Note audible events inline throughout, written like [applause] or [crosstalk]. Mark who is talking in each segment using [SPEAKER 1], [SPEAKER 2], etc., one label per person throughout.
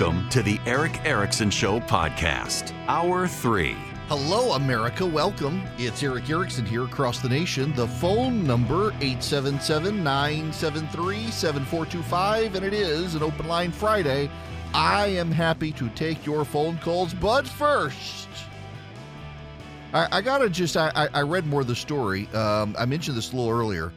[SPEAKER 1] Welcome to the Erick Erickson Show podcast, Hour 3.
[SPEAKER 2] Hello, America. Welcome. It's Erick Erickson here across the nation. The phone number 877-973-7425 and it is an open line Friday. I am happy to take your phone calls, but first, I, I gotta just I, I read more of the story. Um, I mentioned this a little earlier.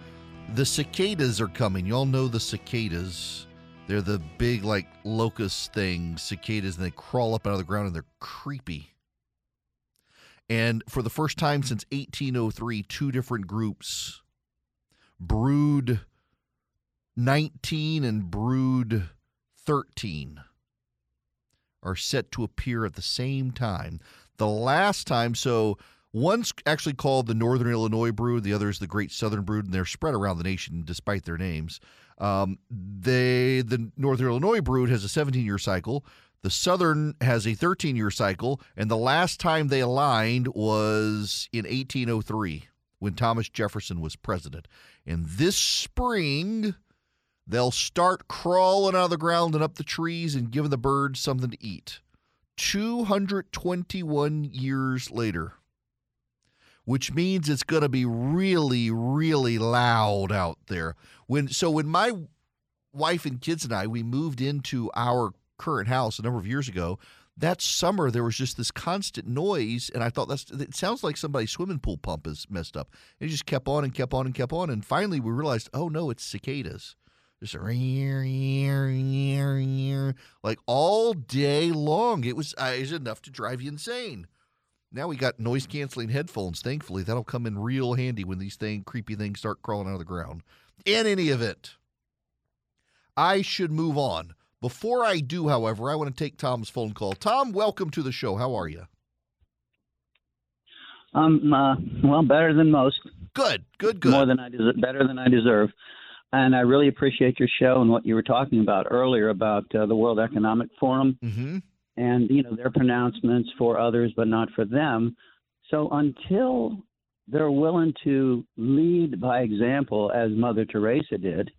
[SPEAKER 2] The cicadas are coming. Y'all know the cicadas. They're the big, like, locust things, cicadas, and they crawl up out of the ground and they're creepy. And for the first time since 1803, two different groups, Brood 19 and Brood 13, are set to appear at the same time. The last time, so one's actually called the Northern Illinois Brood, the other is the Great Southern Brood, and they're spread around the nation despite their names. Um, they the Northern Illinois brood has a 17 year cycle. The Southern has a 13 year cycle, and the last time they aligned was in 1803 when Thomas Jefferson was president. And this spring, they'll start crawling out of the ground and up the trees and giving the birds something to eat. 221 years later, which means it's going to be really, really loud out there. When so when my wife and kids and I we moved into our current house a number of years ago, that summer there was just this constant noise, and I thought that's it sounds like somebody's swimming pool pump is messed up. It just kept on and kept on and kept on, and finally we realized, oh no, it's cicadas. Just like all day long. It was, uh, it was enough to drive you insane. Now we got noise canceling headphones. Thankfully, that'll come in real handy when these thing creepy things start crawling out of the ground. In any event, I should move on. Before I do, however, I want to take Tom's phone call. Tom, welcome to the show. How are you?
[SPEAKER 3] Um, uh, well, better than most.
[SPEAKER 2] Good, good, good.
[SPEAKER 3] More than I deserve, better than I deserve. And I really appreciate your show and what you were talking about earlier about uh, the World Economic Forum
[SPEAKER 2] mm-hmm.
[SPEAKER 3] and you know their pronouncements for others, but not for them. So until they're willing to lead by example, as Mother Teresa did,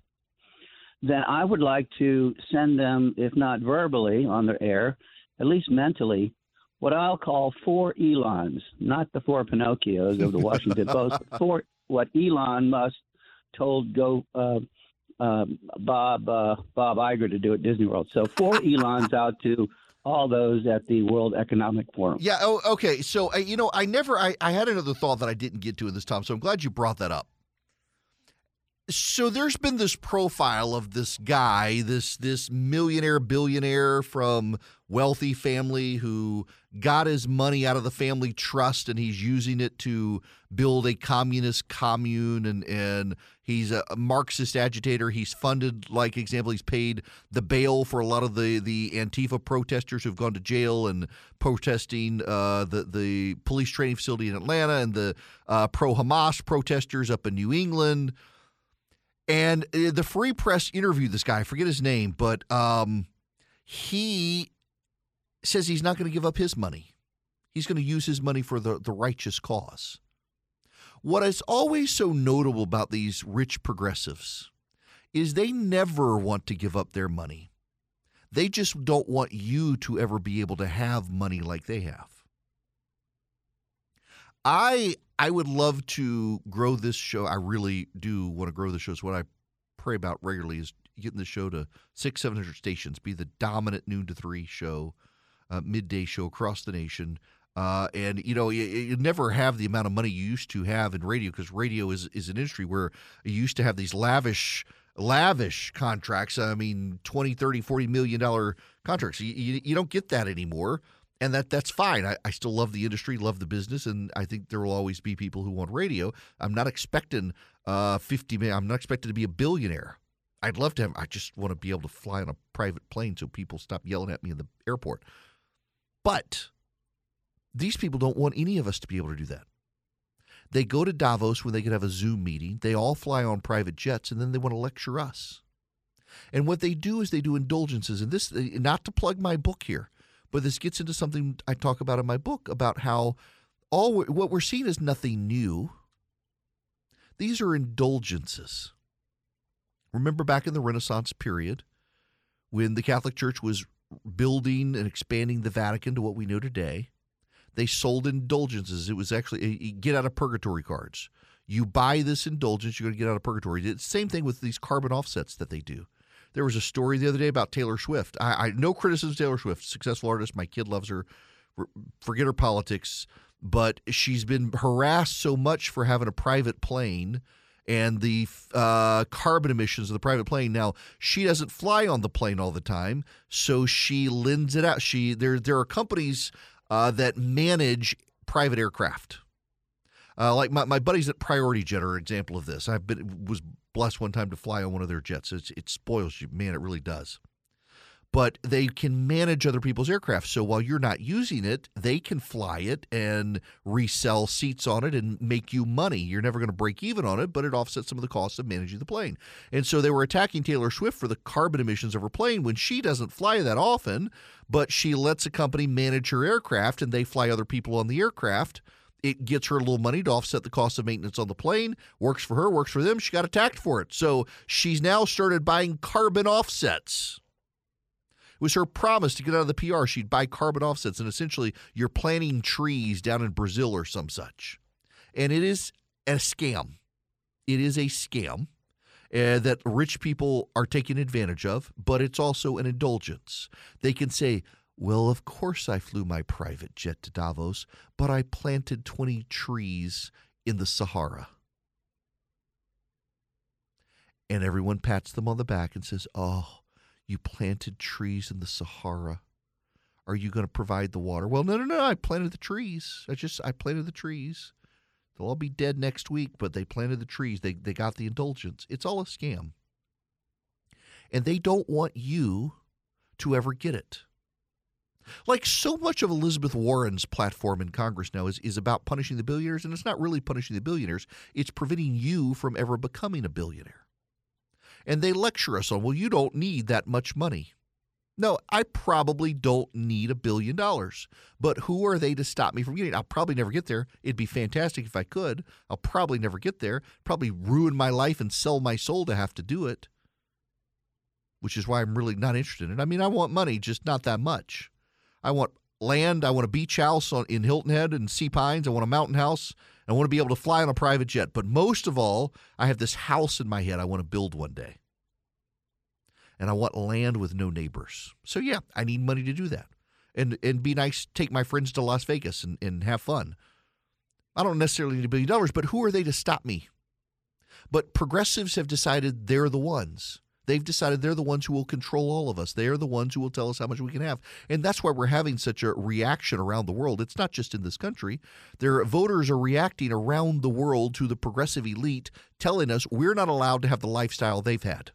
[SPEAKER 3] then I would like to send them, if not verbally on their air, at least mentally, what I'll call four Elons, not the four Pinocchios of the [laughs] Washington Post, but four what Elon Musk told go uh, uh, Bob uh, Bob Iger to do at Disney World. So four [laughs] Elons out to all those at the World Economic Forum.
[SPEAKER 2] Yeah. Oh, okay. So uh, you know, I never. I, I had another thought that I didn't get to in this time. So I'm glad you brought that up. So there's been this profile of this guy, this this millionaire billionaire from wealthy family who got his money out of the family trust and he's using it to build a communist commune and and he's a Marxist agitator. He's funded, like example, he's paid the bail for a lot of the the Antifa protesters who've gone to jail and protesting uh, the the police training facility in Atlanta and the uh, pro Hamas protesters up in New England. And uh, the Free Press interviewed this guy. I forget his name, but um, he says he's not going to give up his money. He's going to use his money for the, the righteous cause. What is always so notable about these rich progressives is they never want to give up their money. They just don't want you to ever be able to have money like they have. I I would love to grow this show. I really do want to grow the show. It's what I pray about regularly is getting the show to six, seven hundred stations, be the dominant noon to three show, uh, midday show across the nation. Uh, and you know you, you, never have the amount of money you used to have in radio because radio is is an industry where you used to have these lavish lavish contracts i mean 20 30 40 million dollar contracts you, you, you don't get that anymore and that that's fine. I, I, still love the industry, love the business, and I think there will always be people who want radio. I'm not expecting uh, 50. I'm not expecting to be a billionaire. I'd love to have. I just want to be able to fly on a private plane so people stop yelling at me in the airport. But these people don't want any of us to be able to do that. They go to Davos when they can have a Zoom meeting. They all fly on private jets, and then they want to lecture us. And what they do is they do indulgences. And this, not to plug my book here, but this gets into something I talk about in my book about how all what we're seeing is nothing new. These are indulgences. Remember back in the Renaissance period when the Catholic Church was building and expanding the Vatican to what we know today, they sold indulgences. It was actually get out of purgatory cards. You buy this indulgence, you're going to get out of purgatory. It's the same thing with these carbon offsets that they do. There was a story the other day about Taylor Swift. I, I no criticism of Taylor Swift, successful artist. My kid loves her. Forget her politics, but she's been harassed so much for having a private plane and the uh, carbon emissions of the private plane. Now she doesn't fly on the plane all the time, so she lends it out. She there there are companies uh, that manage private aircraft. Uh, like my, my buddies at Priority Jet are an example of this. I've been was blessed one time to fly on one of their jets. It's, it spoils you, man. It really does. But they can manage other people's aircraft. So while you're not using it, they can fly it and resell seats on it and make you money. You're never going to break even on it, but it offsets some of the costs of managing the plane. And so they were attacking Taylor Swift for the carbon emissions of her plane when she doesn't fly that often, but she lets a company manage her aircraft and they fly other people on the aircraft it gets her a little money to offset the cost of maintenance on the plane. Works for her, works for them. She got attacked for it. So she's now started buying carbon offsets. Was her promise to get out of the PR. She'd buy carbon offsets, and essentially, you're planting trees down in Brazil or some such. And it is a scam. It is a scam. Uh, that rich people are taking advantage of, but it's also an indulgence. They can say, well, of course I flew my private jet to Davos, but I planted 20 trees in the Sahara. And everyone pats them on the back and says, Oh, you planted trees in the Sahara. Are you going to provide the water? Well, no, no, no. I planted the trees. I just, I planted the trees. They'll all be dead next week, but they planted the trees. They, they got the indulgence. It's all a scam. And they don't want you to ever get it. Like so much of Elizabeth Warren's platform in Congress now is, is about punishing the billionaires, and it's not really punishing the billionaires, it's preventing you from ever becoming a billionaire. And they lecture us on, well, you don't need that much money. No, I probably don't need a billion dollars. But who are they to stop me from getting? I'll probably never get there. It'd be fantastic if I could. I'll probably never get there. Probably ruin my life and sell my soul to have to do it. Which is why I'm really not interested in it. I mean, I want money, just not that much. I want land. I want a beach house on, in Hilton Head and Sea Pines. I want a mountain house. I want to be able to fly on a private jet. But most of all, I have this house in my head I want to build one day. And I want land with no neighbors. So, yeah, I need money to do that. And, and be nice, take my friends to Las Vegas and, and have fun. I don't necessarily need a billion dollars, but who are they to stop me? But progressives have decided they're the ones. They've decided they're the ones who will control all of us. They are the ones who will tell us how much we can have. And that's why we're having such a reaction around the world. It's not just in this country. Their voters are reacting around the world to the progressive elite telling us we're not allowed to have the lifestyle they've had.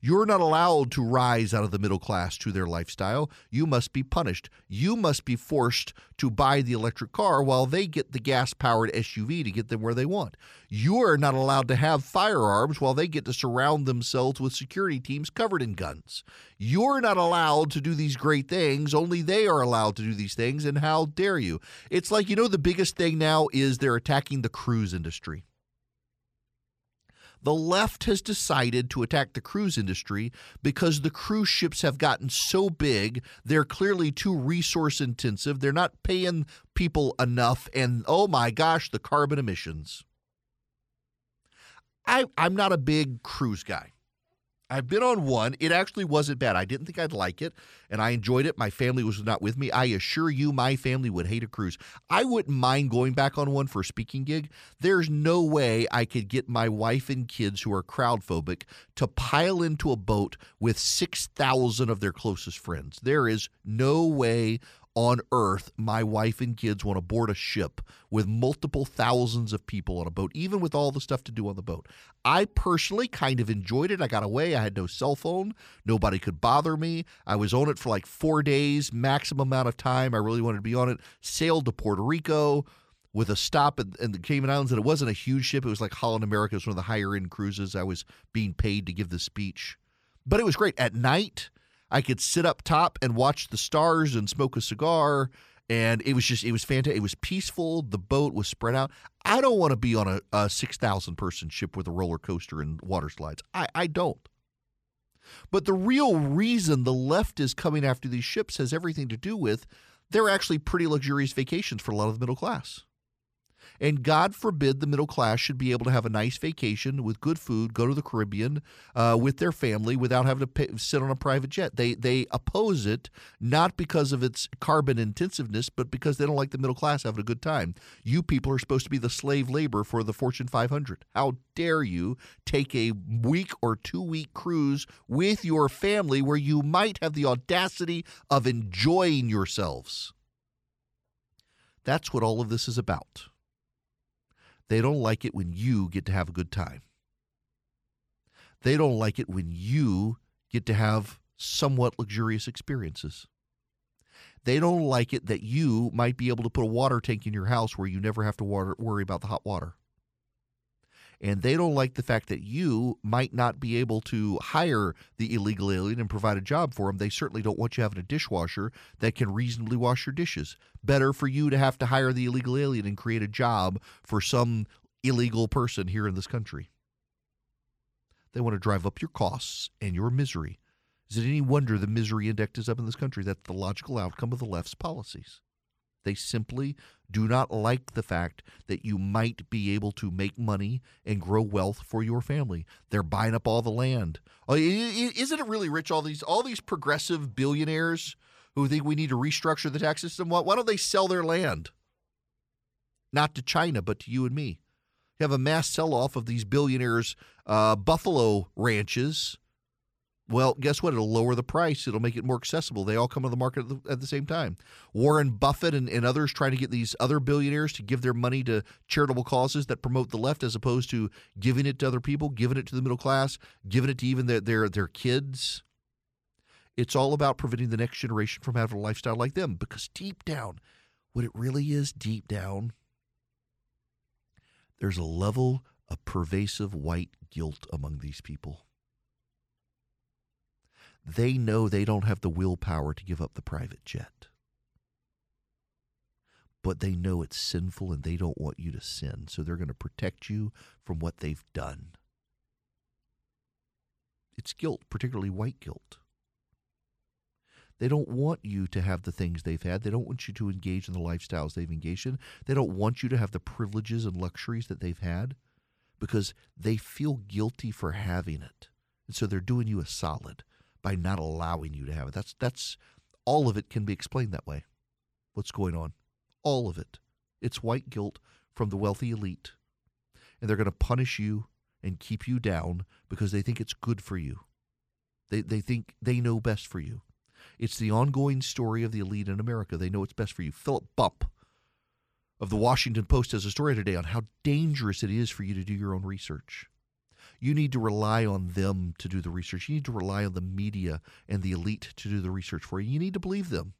[SPEAKER 2] You're not allowed to rise out of the middle class to their lifestyle. You must be punished. You must be forced to buy the electric car while they get the gas powered SUV to get them where they want. You're not allowed to have firearms while they get to surround themselves with security teams covered in guns. You're not allowed to do these great things. Only they are allowed to do these things. And how dare you? It's like, you know, the biggest thing now is they're attacking the cruise industry The left has decided to attack the cruise industry because the cruise ships have gotten so big, they're clearly too resource intensive, they're not paying people enough, and oh my gosh, the carbon emissions. I, I'm not a big cruise guy. I've been on one. It actually wasn't bad. I didn't think I'd like it, and I enjoyed it. My family was not with me. I assure you, my family would hate a cruise. I wouldn't mind going back on one for a speaking gig. There's no way I could get my wife and kids, who are crowd phobic, to pile into a boat with 6,000 of their closest friends. There is no way on earth my wife and kids want to board a ship with multiple thousands of people on a boat, even with all the stuff to do on the boat. I personally kind of enjoyed it. I got away. I had no cell phone. Nobody could bother me. I was on it for like four days, maximum amount of time. I really wanted to be on it. Sailed to Puerto Rico with a stop in, the Cayman Islands, and it wasn't a huge ship. It was like Holland America. It was one of the higher end cruises. I was being paid to give the speech. But it was great. At night, I could sit up top and watch the stars and smoke a cigar. And it was just, it was fantastic. It was peaceful. The boat was spread out. I don't want to be on a, a 6,000 person ship with a roller coaster and water slides. I, I don't. But the real reason the left is coming after these ships has everything to do with they're actually pretty luxurious vacations for a lot of the middle class. And God forbid the middle class should be able to have a nice vacation with good food, go to the Caribbean uh, with their family without having to pay, sit on a private jet. They they oppose it not because of its carbon intensiveness, but because they don't like the middle class having a good time. You people are supposed to be the slave labor for the Fortune 500. How dare you take a week or two week cruise with your family where you might have the audacity of enjoying yourselves? That's what all of this is about. They don't like it when you get to have a good time. They don't like it when you get to have somewhat luxurious experiences. They don't like it that you might be able to put a water tank in your house where you never have to water, worry about the hot water and they don't like the fact that you might not be able to hire the illegal alien and provide a job for them. They certainly don't want you having a dishwasher that can reasonably wash your dishes. Better for you to have to hire the illegal alien and create a job for some illegal person here in this country. They want to drive up your costs and your misery. Is it any wonder the misery index is up in this country? That's the logical outcome of the left's policies. They simply do not like the fact that you might be able to make money and grow wealth for your family. They're buying up all the land. Oh, isn't it really rich? All these all these progressive billionaires who think we need to restructure the tax system. Why don't they sell their land? Not to China, but to you and me. You have a mass sell off of these billionaires' uh, buffalo ranches well, guess what? It'll lower the price. It'll make it more accessible. They all come to the market at the, at the same time. Warren Buffett and, and, others trying to get these other billionaires to give their money to charitable causes that promote the left as opposed to giving it to other people, giving it to the middle class, giving it to even their, their, their kids. It's all about preventing the next generation from having a lifestyle like them because deep down, what it really is deep down, there's a level of pervasive white guilt among these people they know they don't have the willpower to give up the private jet. But they know it's sinful and they don't want you to sin. So they're going to protect you from what they've done. It's guilt, particularly white guilt. They don't want you to have the things they've had. They don't want you to engage in the lifestyles they've engaged in. They don't want you to have the privileges and luxuries that they've had because they feel guilty for having it. And so they're doing you a solid by not allowing you to have it. That's that's all of it can be explained that way. What's going on? All of it. It's white guilt from the wealthy elite. And they're going to punish you and keep you down because they think it's good for you. They they think they know best for you. It's the ongoing story of the elite in America. They know it's best for you. Philip Bump of the Washington Post has a story today on how dangerous it is for you to do your own research you need to rely on them to do the research. You need to rely on the media and the elite to do the research for you. You need to believe them.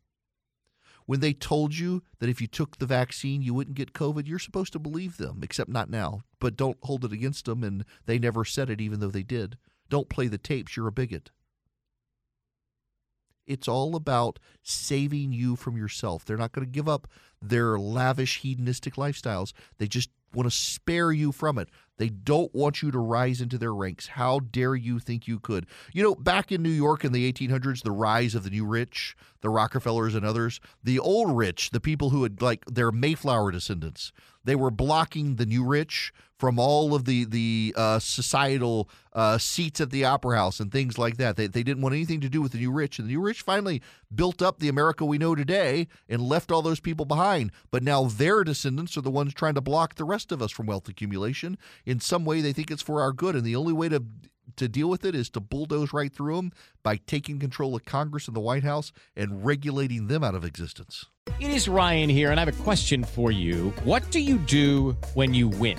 [SPEAKER 2] When they told you that if you took the vaccine, you wouldn't get COVID, you're supposed to believe them, except not now. But don't hold it against them, and they never said it, even though they did. Don't play the tapes, you're a bigot. It's all about saving you from yourself. They're not going to give up their lavish hedonistic lifestyles. They just want to spare you from it. They don't want you to rise into their ranks. How dare you think you could? You know, back in New York in the 1800s, the rise of the new rich, the Rockefellers and others, the old rich, the people who had like their Mayflower descendants, they were blocking the new rich from all of the the uh, societal uh, seats at the opera house and things like that. They, they didn't want anything to do with the new rich, and the new rich finally built up the America we know today and left all those people behind. But now their descendants are the ones trying to block the rest of us from wealth accumulation. In some way, they think it's for our good, and the only way to to deal with it is to bulldoze right through them by taking control of Congress and the White House and regulating them out of existence.
[SPEAKER 4] It is Ryan here, and I have a question for you. What do you do when you win?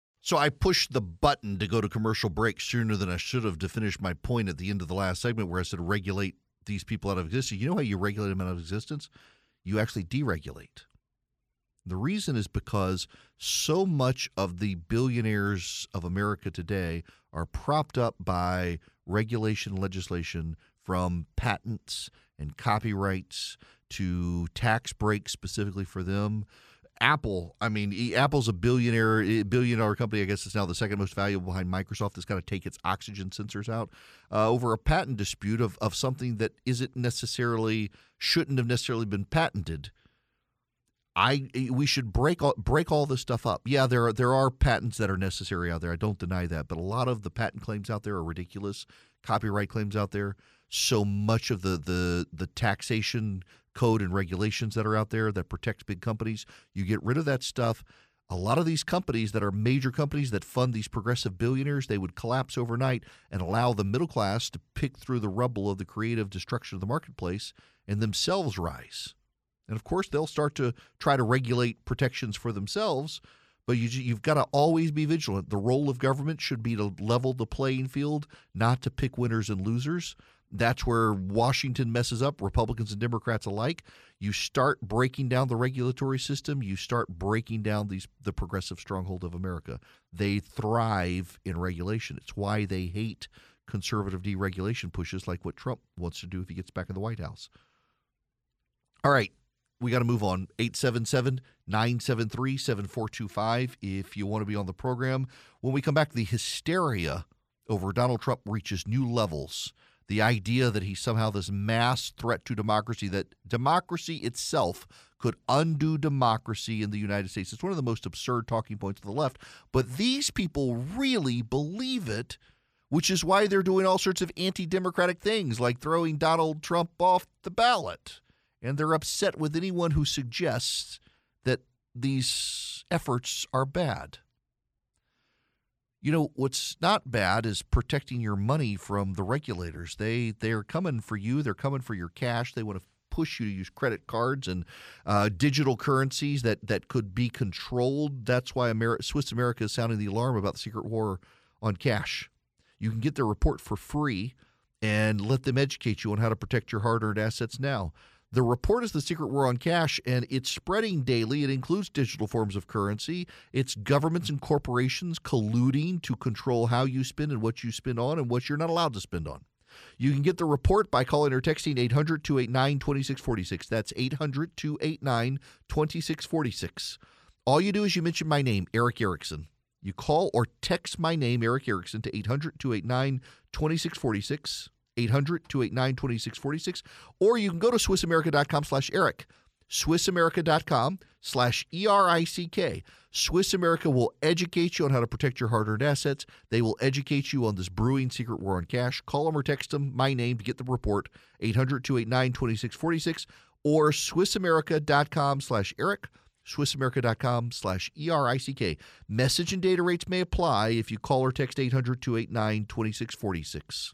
[SPEAKER 2] So I pushed the button to go to commercial break sooner than I should have to finish my point at the end of the last segment where I said regulate these people out of existence. You know how you regulate them out of existence? You actually deregulate. The reason is because so much of the billionaires of America today are propped up by regulation legislation from patents and copyrights to tax breaks specifically for them Apple, I mean, Apple's a billionaire, billion dollar company. I guess it's now the second most valuable behind Microsoft. That's got to take its oxygen sensors out uh, over a patent dispute of, of something that isn't necessarily shouldn't have necessarily been patented. I we should break all, break all this stuff up. Yeah, there are, there are patents that are necessary out there. I don't deny that, but a lot of the patent claims out there are ridiculous. Copyright claims out there. So much of the the the taxation code and regulations that are out there that protect big companies. You get rid of that stuff. A lot of these companies that are major companies that fund these progressive billionaires, they would collapse overnight and allow the middle class to pick through the rubble of the creative destruction of the marketplace and themselves rise. And of course, they'll start to try to regulate protections for themselves, but you, have got to always be vigilant. The role of government should be to level the playing field, not to pick winners and losers. That's where Washington messes up, Republicans and Democrats alike. You start breaking down the regulatory system, you start breaking down these the progressive stronghold of America. They thrive in regulation. It's why they hate conservative deregulation pushes like what Trump wants to do if he gets back in the White House. All right, we got to move on. 877 973 7425 if you want to be on the program. When we come back, the hysteria over Donald Trump reaches new levels the idea that he's somehow this mass threat to democracy, that democracy itself could undo democracy in the United States. It's one of the most absurd talking points of the left. But these people really believe it, which is why they're doing all sorts of anti democratic things like throwing Donald Trump off the ballot. And they're upset with anyone who suggests that these efforts are bad. You know what's not bad is protecting your money from the regulators. They they're coming for you. They're coming for your cash. They want to push you to use credit cards and uh, digital currencies that that could be controlled. That's why Ameri- Swiss America is sounding the alarm about the secret war on cash. You can get their report for free and let them educate you on how to protect your hard-earned assets now. The report is The Secret War on Cash, and it's spreading daily. It includes digital forms of currency. It's governments and corporations colluding to control how you spend and what you spend on and what you're not allowed to spend on. You can get the report by calling or texting 800 289 2646. That's 800 289 2646. All you do is you mention my name, Erick Erickson. You call or text my name, Erick Erickson, to 800 289 2646. 800 289 2646. Or you can go to SwissAmerica.com slash Erick. SwissAmerica.com slash E-R-I-C-K. Swiss America will educate you on how to protect your hard-earned assets. They will educate you on this brewing secret war on cash. Call them or text them my name to get the report, 800-289-2646 or SwissAmerica.com slash Erick swissamerica.com slash E-R-I-C-K. Message and data rates may apply if you call or text 800-289-2646.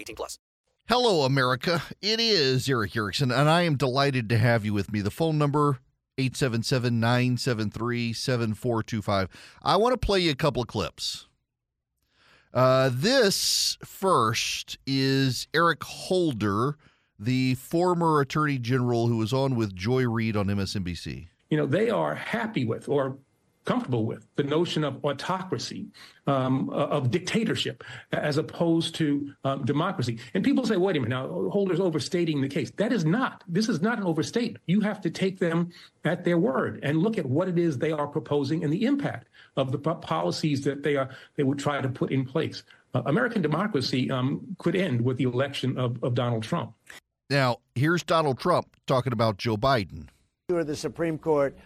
[SPEAKER 5] 18 plus.
[SPEAKER 2] Hello, America. It is Erick Erickson, and I am delighted to have you with me. The phone number 877-973-7425. I want to play you a couple of clips. Uh, this first is Eric Holder, the former Attorney General who was on with Joy Reid on MSNBC.
[SPEAKER 6] you know, they are happy with or comfortable with the notion of autocracy, um, of dictatorship, as opposed to um, democracy. And people say, wait a minute, now Holder's overstating the case. That is not. This is not an overstatement. You have to take them at their word and look at what it is they are proposing and the impact of the policies that they are they would try to put in place. Uh, American democracy um, could end with the election of, of Donald Trump.
[SPEAKER 2] Now, here's Donald Trump talking about Joe Biden.
[SPEAKER 7] or the Supreme Court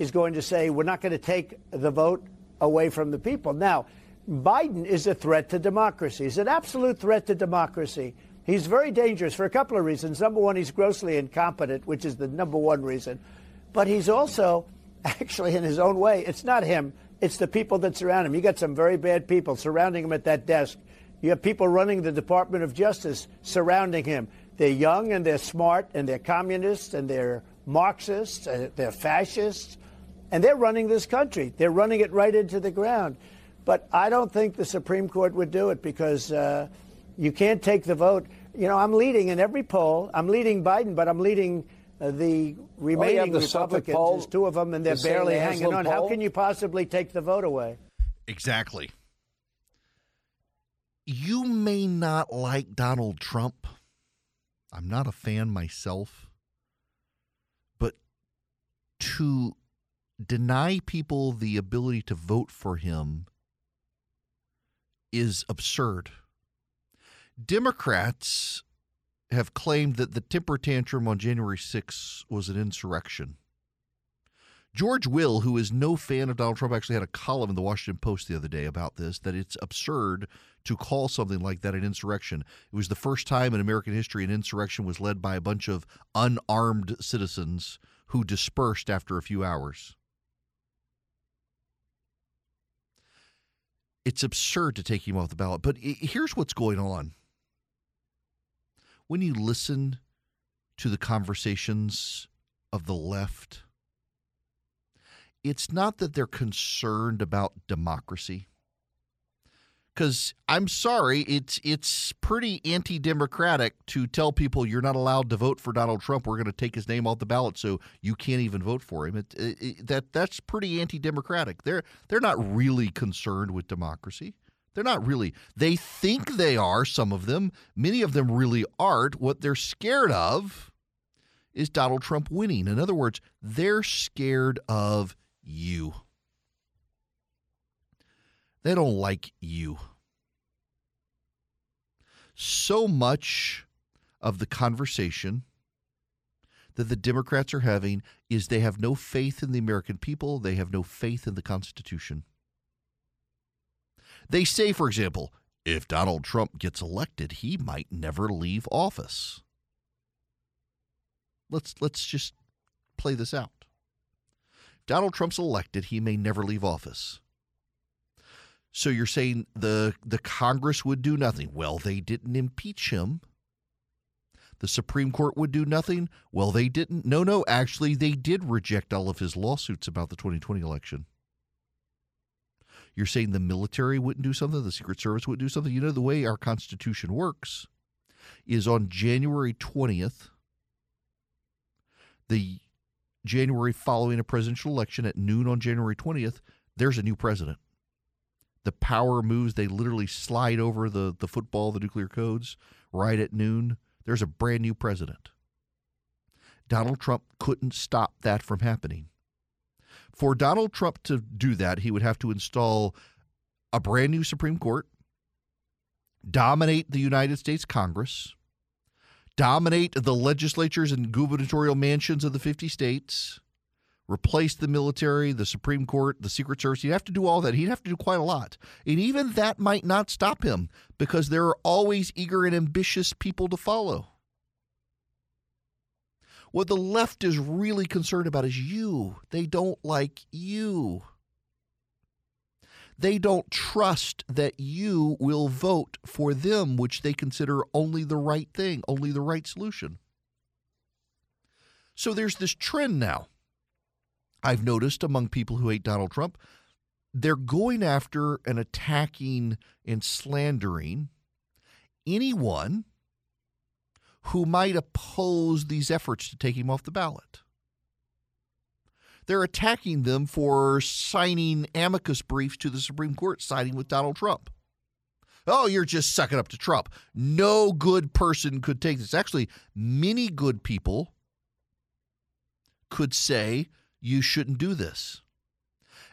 [SPEAKER 7] is going to say we're not going to take the vote away from the people. Now, Biden is a threat to democracy. He's an absolute threat to democracy. He's very dangerous for a couple of reasons. Number one, he's grossly incompetent, which is the number one reason. But he's also, [laughs] actually, in his own way, it's not him, it's the people that surround him. You got some very bad people surrounding him at that desk. You have people running the Department of Justice surrounding him. They're young and they're smart and they're communists and they're Marxists and they're fascists and they're running this country. They're running it right into the ground. But I don't think the Supreme Court would do it because uh, you can't take the vote. You know, I'm leading in every poll. I'm leading Biden, but I'm leading uh, the remaining
[SPEAKER 8] the
[SPEAKER 7] Republicans.
[SPEAKER 8] poll,
[SPEAKER 7] There's two of them, and they're
[SPEAKER 8] the St.
[SPEAKER 7] barely hanging
[SPEAKER 8] Anselm
[SPEAKER 7] on. How can you possibly take the vote away?
[SPEAKER 2] Exactly. You may not like Donald Trump. I'm not a fan myself. But to deny people the ability to vote for him is absurd. Democrats have claimed that the temper tantrum on January 6th was an insurrection. George Will, who is no fan of Donald Trump, actually had a column in the Washington Post the other day about this that it's absurd to call something like that an insurrection. It was the first time in American history an insurrection was led by a bunch of unarmed citizens who dispersed after a few hours. It's absurd to take him off the ballot. But here's what's going on. When you listen to the conversations of the left, it's not that they're concerned about democracy. Because I'm sorry, it's it's pretty anti-democratic to tell people you're not allowed to vote for Donald Trump. We're going to take his name off the ballot, so you can't even vote for him. It, it, it- that that's pretty anti-democratic. They're they're not really concerned with democracy. They're not really. They think they are. Some of them, many of them, really aren't. What they're scared of is Donald Trump winning. In other words, they're scared of you. They don't like you. So much of the conversation that the Democrats are having is they have no faith in the American people, they have no faith in the Constitution. They say, for example, if Donald Trump gets elected, he might never leave office. Let's let's just play this out. Donald Trump's elected, he may never leave office. So you're saying the the Congress would do nothing? Well, they didn't impeach him. The Supreme Court would do nothing? Well, they didn't. No, no, actually they did reject all of his lawsuits about the 2020 election. You're saying the military wouldn't do something, the Secret Service would do something. You know the way our Constitution works is on January 20th, the January following a presidential election at noon on January 20th, there's a new president. The power moves, they literally slide over the, the football, the nuclear codes, right at noon. There's a brand new president. Donald Trump couldn't stop that from happening. For Donald Trump to do that, he would have to install a brand new Supreme Court, dominate the United States Congress, dominate the legislatures and gubernatorial mansions of the 50 states, replace the military, the Supreme Court, the Secret Service. He'd have to do all that. He'd have to do quite a lot. And even that might not stop him because there are always eager and ambitious people to follow. What the left is really concerned about is you. They don't like you. They don't trust that you will vote for them, which they consider only the right thing, only the right solution. So there's this trend now I've noticed among people who hate Donald Trump. They're going after and attacking and slandering anyone who might oppose these efforts to take him off the ballot. They're attacking them for signing amicus briefs to the Supreme Court, siding with Donald Trump. Oh, you're just sucking up to Trump. No good person could take this. Actually, many good people could say you shouldn't do this.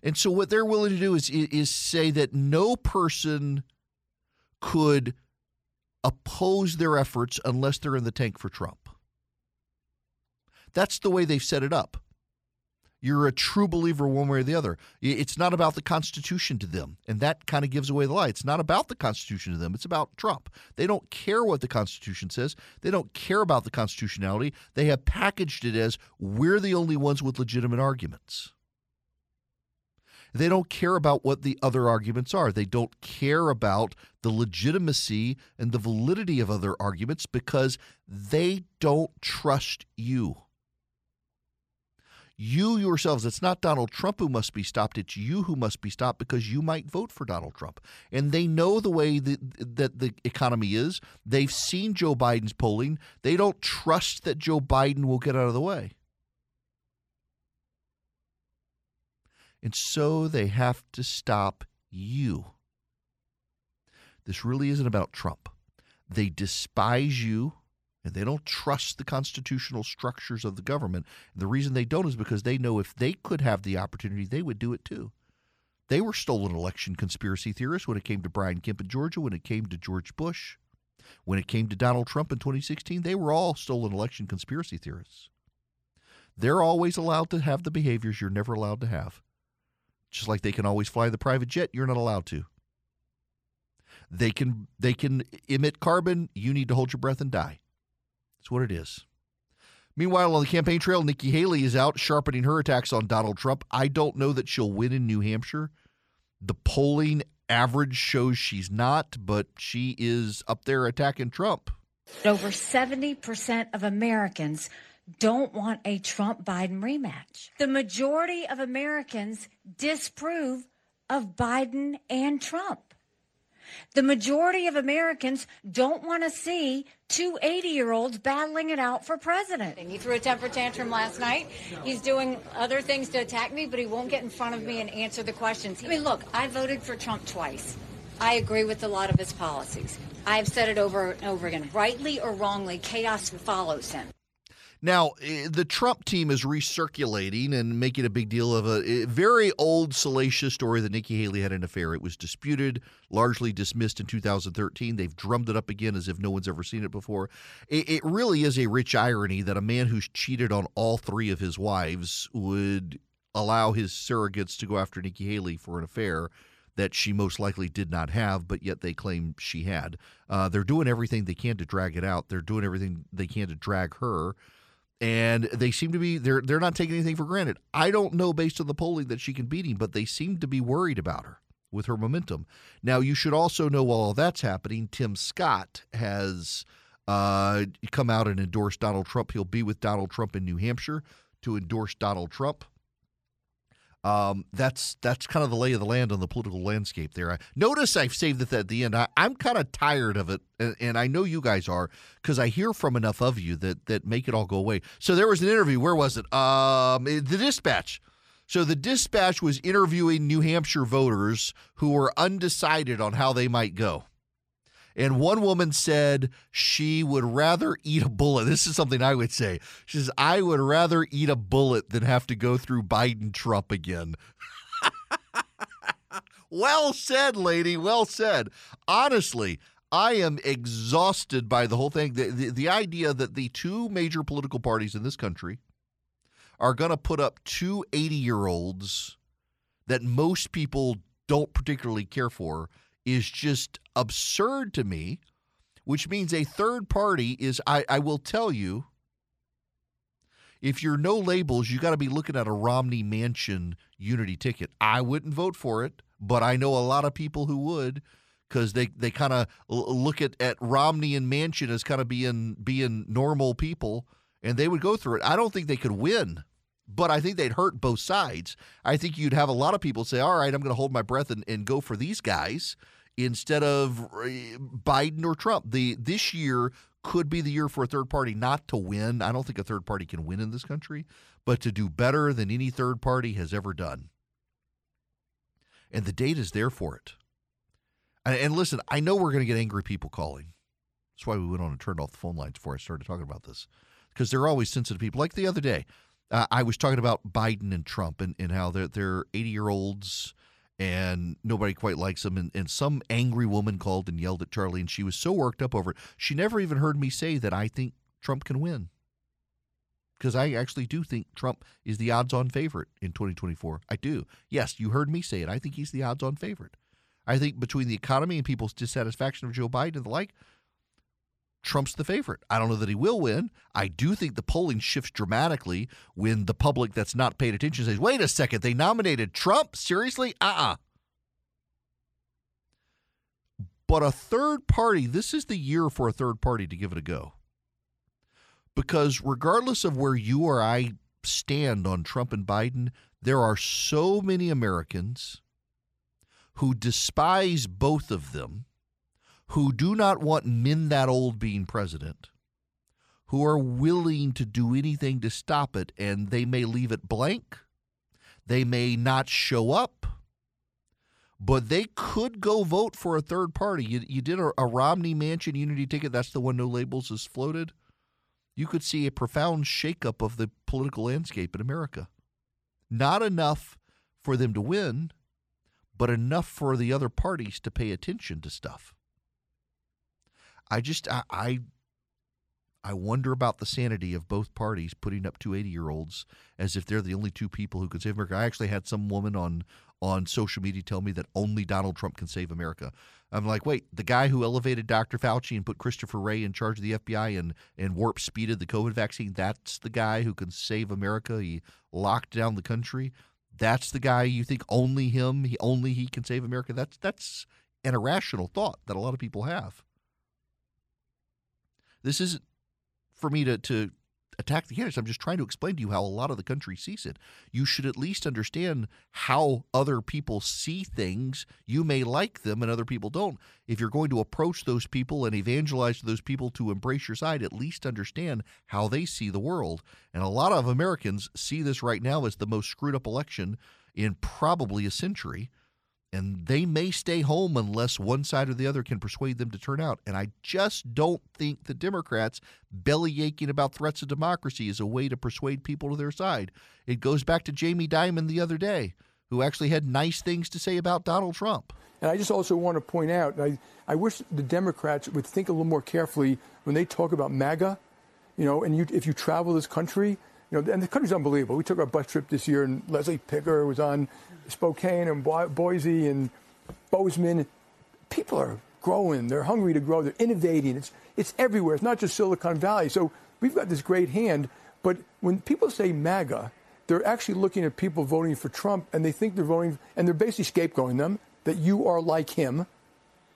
[SPEAKER 2] And so what they're willing to do is is say that no person could oppose their efforts unless they're in the tank for Trump. That's the way they've set it up. You're a true believer one way or the other. It's not about the Constitution to them. And that kind of gives away the lie. It's not about the Constitution to them. It's about Trump. They don't care what the Constitution says. They don't care about the constitutionality. They have packaged it as we're the only ones with legitimate arguments. They don't care about what the other arguments are. They don't care about the legitimacy and the validity of other arguments because they don't trust you. You yourselves, it's not Donald Trump who must be stopped, it's you who must be stopped because you might vote for Donald Trump. And they know the way that, the economy is. They've seen Joe Biden's polling. They don't trust that Joe Biden will get out of the way. And so they have to stop you. This really isn't about Trump. They despise you and they don't trust the constitutional structures of the government. And the reason they don't is because they know if they could have the opportunity, they would do it too. They were stolen election conspiracy theorists when it came to Brian Kemp in Georgia, when it came to George Bush, when it came to Donald Trump in 2016. They were all stolen election conspiracy theorists. They're always allowed to have the behaviors you're never allowed to have. Just like they can always fly the private jet, you're not allowed to. They can they can emit carbon, you need to hold your breath and die. What it is. Meanwhile, on the campaign trail, Nikki Haley is out sharpening her attacks on Donald Trump. I don't know that she'll win in New Hampshire. The polling average shows she's not, but she is up there attacking Trump.
[SPEAKER 8] Over 70% of Americans don't want a Trump Biden rematch. The majority of Americans disapprove of Biden and Trump. The majority of Americans don't want to see two 80 year olds battling it out for president. And he threw a temper tantrum last night. He's doing other things to attack me, but he won't get in front of me and answer the questions. I mean, look, I voted for Trump twice. I agree with a lot of his policies. I've said it over and over again. Rightly or wrongly, chaos follows him.
[SPEAKER 2] Now, eh, the Trump team is recirculating and making a big deal of a very old, salacious story that Nikki Haley had an affair. It was disputed, largely dismissed in 2013. They've drummed it up again as if no one's ever seen it before. It, really is a rich irony that a man who's cheated on all three of his wives would allow his surrogates to go after Nikki Haley for an affair that she most likely did not have, but yet they claim she had. Uh, they're doing everything they can to drag it out. They're doing everything they can to drag her and they seem to be they're they're not taking anything for granted. I don't know based on the polling that she can beat him, but they seem to be worried about her with her momentum. Now you should also know while all that's happening, Tim Scott has uh, come out and endorsed Donald Trump. He'll be with Donald Trump in New Hampshire to endorse Donald Trump. Um, that's that's kind of the lay of the land on the political landscape there. I, notice I've saved it at the end. I, am kind of tired of it, and, and, I know you guys are because I hear from enough of you that that make it all go away. So there was an interview. Where was it? Um, the Dispatch. So the Dispatch was interviewing New Hampshire voters who were undecided on how they might go. And one woman said she would rather eat a bullet. This is something I would say. She says, I would rather eat a bullet than have to go through Biden Trump again. [laughs] well said, lady. Well said. Honestly, I am exhausted by the whole thing. The, the, the idea that the two major political parties in this country are going to put up two 80 year olds that most people don't particularly care for is just absurd to me, which means a third party is, I, I will tell you, if you're no labels, you got to be looking at a Romney Manchin unity ticket. I wouldn't vote for it, but I know a lot of people who would because they, they kind of look at, at Romney and Manchin as kind of being being normal people, and they would go through it. I don't think they could win, but I think they'd hurt both sides. I think you'd have a lot of people say, "All right, I'm going to hold my breath and, and go for these guys." Instead of uh, Biden or Trump, the this year could be the year for a third party not to win. I don't think a third party can win in this country, but to do better than any third party has ever done. And the data is there for it. And, and listen, I know we're going to get angry people calling. That's why we went on and turned off the phone lines before I started talking about this, because they're always sensitive people. Like the other day, uh, I was talking about Biden and Trump and, and how they're they're 80 year olds and nobody quite likes him. And, and some angry woman called and yelled at Charlie, and she was so worked up over it. She never even heard me say that I think Trump can win. Because I actually do think Trump is the odds on favorite in 2024. I do. Yes, you heard me say it. I think he's the odds on favorite. I think between the economy and people's dissatisfaction of Joe Biden and the like, Trump's the favorite. I don't know that he will win. I do think the polling shifts dramatically when the public that's not paid attention says, wait a second, they nominated Trump? Seriously? Uh uh-uh. uh But a third party, this is the year for a third party to give it a go. Because regardless of where you or I stand on Trump and Biden, there are so many Americans who despise both of them, who do not want men that old being president, who are willing to do anything to stop it, and they may leave it blank. They may not show up, but they could go vote for a third party. You, you did a, a Romney Manchin Unity ticket. That's the one No Labels has floated. You could see a profound shakeup of the political landscape in America. Not enough for them to win, but enough for the other parties to pay attention to stuff. I just I, I I wonder about the sanity of both parties putting up two 80 year olds as if they're the only two people who can save America. I actually had some woman on on social media tell me that only Donald Trump can save America. I'm like, wait, the guy who elevated Dr. Fauci and put Christopher Wray in charge of the FBI and and warp speeded the COVID vaccine, that's the guy who can save America. He locked down the country that's the guy you think only him, he only he can save America. That's that's an irrational thought that a lot of people have. This isn't for me to to attack the candidates. I'm just trying to explain to you how a lot of the country sees it. You should at least understand how other people see things. You may like them and other people don't. If you're going to approach those people and evangelize to those people to embrace your side, at least understand how they see the world. And a lot of Americans see this right now as the most screwed up election in probably a century and they may stay home unless one side or the other can persuade them to turn out. And I just don't think the Democrats belly aching about threats of democracy is a way to persuade people to their side. It goes back to Jamie Dimon the other day, who actually had nice things to say about Donald Trump.
[SPEAKER 9] And I just also want to point out, I, I wish the Democrats would think a little more carefully when they talk about MAGA. You know, and you, if you travel this country, you know, and the country's unbelievable. We took our bus trip this year, and Leslie Picker was on Spokane and Boise and Bozeman. People are growing. They're hungry to grow. They're innovating. It's, it's everywhere. It's not just Silicon Valley. So we've got this great hand. But when people say MAGA, they're actually looking at people voting for Trump and they think they're voting, and they're basically scapegoating them that you are like him.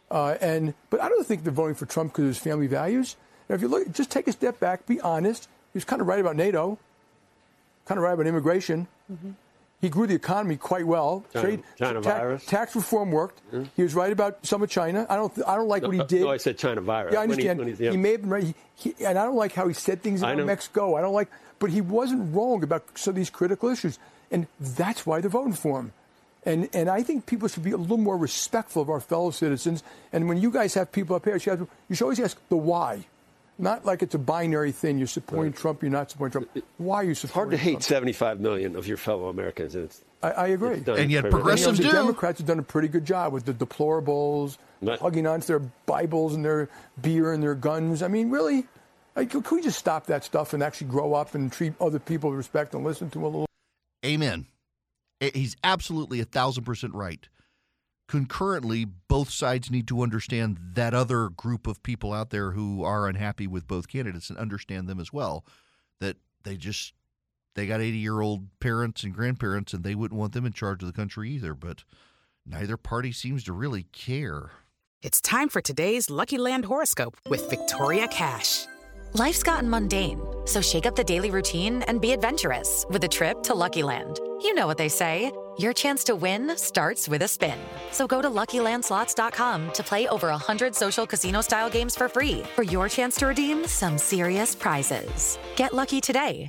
[SPEAKER 9] Uh, and but I don't think they're voting for Trump because of his family values. Now, if you look, just take a step back, be honest. He was kind of right about NATO, kind of right about immigration. Mm-hmm. He grew the economy quite well.
[SPEAKER 10] China, Trade, China ta- virus.
[SPEAKER 9] Tax reform worked. Mm-hmm. He was right about some of China. I don't. I don't like
[SPEAKER 10] no,
[SPEAKER 9] what he did.
[SPEAKER 10] No, I said China virus.
[SPEAKER 9] Yeah, I understand. When he, when he, yeah. he, may have been right. He, he, and I don't like how he said things about Mexico. I don't like. But he wasn't wrong about some of these critical issues, and that's why they're voting for him. And and I think people should be a little more respectful of our fellow citizens. And when you guys have people up here, you should always ask the why. Not like it's a binary thing. You're supporting Trump, you're not supporting Trump. Why are you
[SPEAKER 10] It's hard
[SPEAKER 9] supporting
[SPEAKER 10] to hate
[SPEAKER 9] Trump?
[SPEAKER 10] 75 million of your fellow Americans. And it's,
[SPEAKER 9] I, I agree.
[SPEAKER 10] it's
[SPEAKER 2] And yet
[SPEAKER 10] pretty-
[SPEAKER 2] progressives
[SPEAKER 9] you know,
[SPEAKER 2] do.
[SPEAKER 9] the Democrats have done a pretty good job with the deplorables,
[SPEAKER 10] Right.
[SPEAKER 9] hugging onto their Bibles and their beer and their guns. I mean, really, like, can we just stop that stuff and actually grow up and treat other people with respect and listen to them a little?
[SPEAKER 2] Amen. He's absolutely a thousand percent right. Concurrently, both sides need to understand that other group of people out there who are unhappy with both candidates and understand them as well. That they just they got 80 year old parents and grandparents and they wouldn't want them in charge of the country either. But neither party seems to really care.
[SPEAKER 11] It's time for today's Lucky Land horoscope with Victoria Cash.
[SPEAKER 12] Life's gotten mundane, so shake up the daily routine and be adventurous with a trip to Lucky Land. You know what they say your chance to win starts with a spin. So go to luckylandslots.com to play over 100 social casino style games for free for your chance to redeem some serious prizes. Get lucky today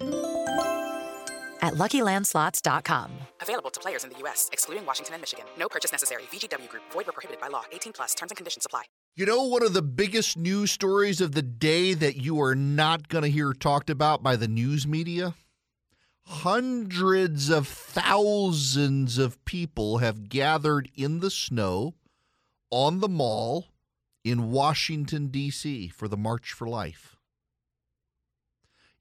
[SPEAKER 12] at luckylandslots.com.
[SPEAKER 11] Available to players in the U.S., excluding Washington and Michigan. No purchase necessary. VGW Group, void or prohibited by law. 18 plus terms and conditions apply.
[SPEAKER 2] You know, one of the biggest news stories of the day that you are not going to hear talked about by the news media? Hundreds of thousands of people have gathered in the snow on the mall in Washington, D.C. for the March for Life.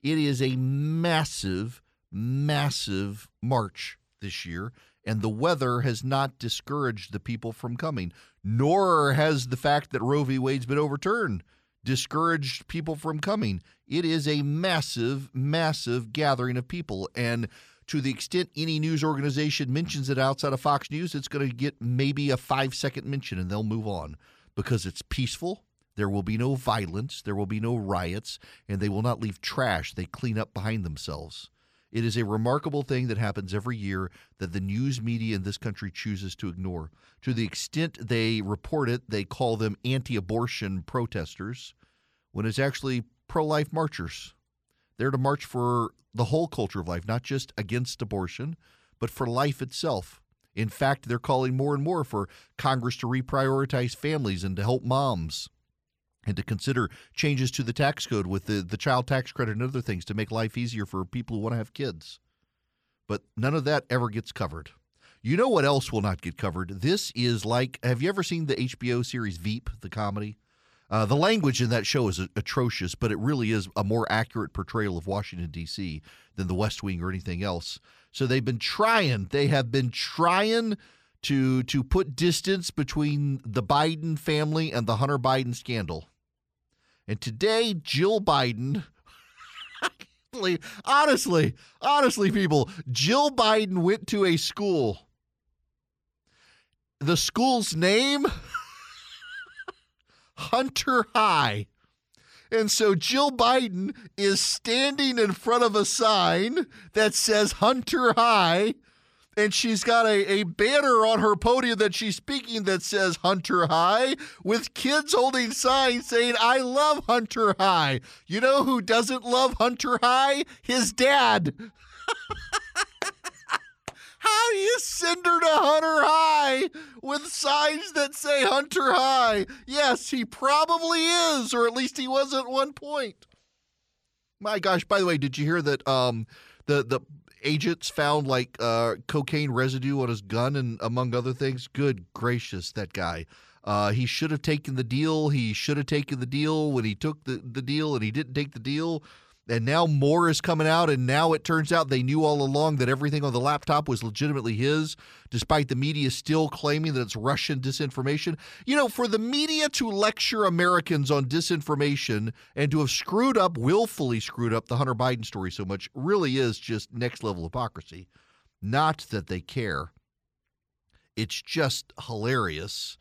[SPEAKER 2] It is a massive, massive march this year, and the weather has not discouraged the people from coming, nor has the fact that Roe v. Wade's been overturned discouraged people from coming. It is a massive, massive gathering of people, and to the extent any news organization mentions it outside of Fox News, it's going to get maybe a five second mention and they'll move on because it's peaceful. There will be no violence. There will be no riots, and they will not leave trash. They clean up behind themselves. It is a remarkable thing that happens every year that the news media in this country chooses to ignore. To the extent they report it, they call them anti abortion protesters when it's actually pro life marchers. They're to march for the whole culture of life, not just against abortion, but for life itself. In fact, they're calling more and more for Congress to reprioritize families and to help moms and to consider changes to the tax code with the, the child tax credit and other things to make life easier for people who want to have kids. But none of that ever gets covered. You know what else will not get covered? This is like have you ever seen the HBO series Veep, the comedy? Uh, the language in that show is atrocious, but it really is a more accurate portrayal of Washington, D.C. than the West Wing or anything else. So they've been trying, they have been trying to to put distance between the Biden family and the Hunter Biden scandal. And today, Jill Biden, [laughs] honestly, honestly, people, Jill Biden went to a school. The school's name, [laughs] Hunter High. And so Jill Biden is standing in front of a sign that says Hunter High and she's got a, a banner on her podium that she's speaking that says Hunter High with kids holding signs saying, I love Hunter High. You know who doesn't love Hunter High? His dad. [laughs] How do you send her to Hunter High with signs that say Hunter High? Yes, he probably is, or at least he was at one point. My gosh, by the way, did you hear that um the the agents found like uh, cocaine residue on his gun and among other things. Good gracious, that guy. Uh, he should have taken the deal. He should have taken the deal when he took the, the deal and he didn't take the deal. And now more is coming out, and now it turns out they knew all along that everything on the laptop was legitimately his, despite the media still claiming that it's Russian disinformation. You know, for the media to lecture Americans on disinformation and to have screwed up, willfully screwed up the Hunter Biden story so much really is just next level hypocrisy. Not that they care. It's just hilarious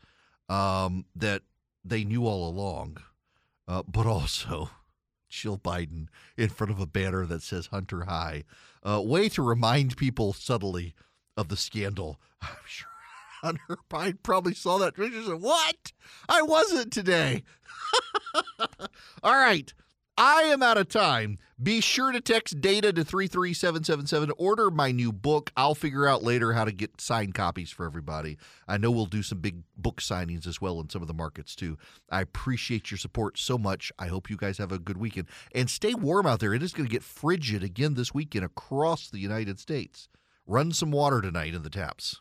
[SPEAKER 2] um, that they knew all along, uh, but also. Jill Biden in front of a banner that says Hunter High. Uh, way to remind people subtly of the scandal. [laughs] I'm sure Hunter Biden probably saw that picture and said, What? I wasn't today. [laughs] All right. I am out of time. Be sure to text data to 33777. Order my new book. I'll figure out later how to get signed copies for everybody. I know we'll do some big book signings as well in some of the markets too. I appreciate your support so much. I hope you guys have a good weekend and stay warm out there. It is going to get frigid again this weekend across the United States. Run some water tonight in the taps.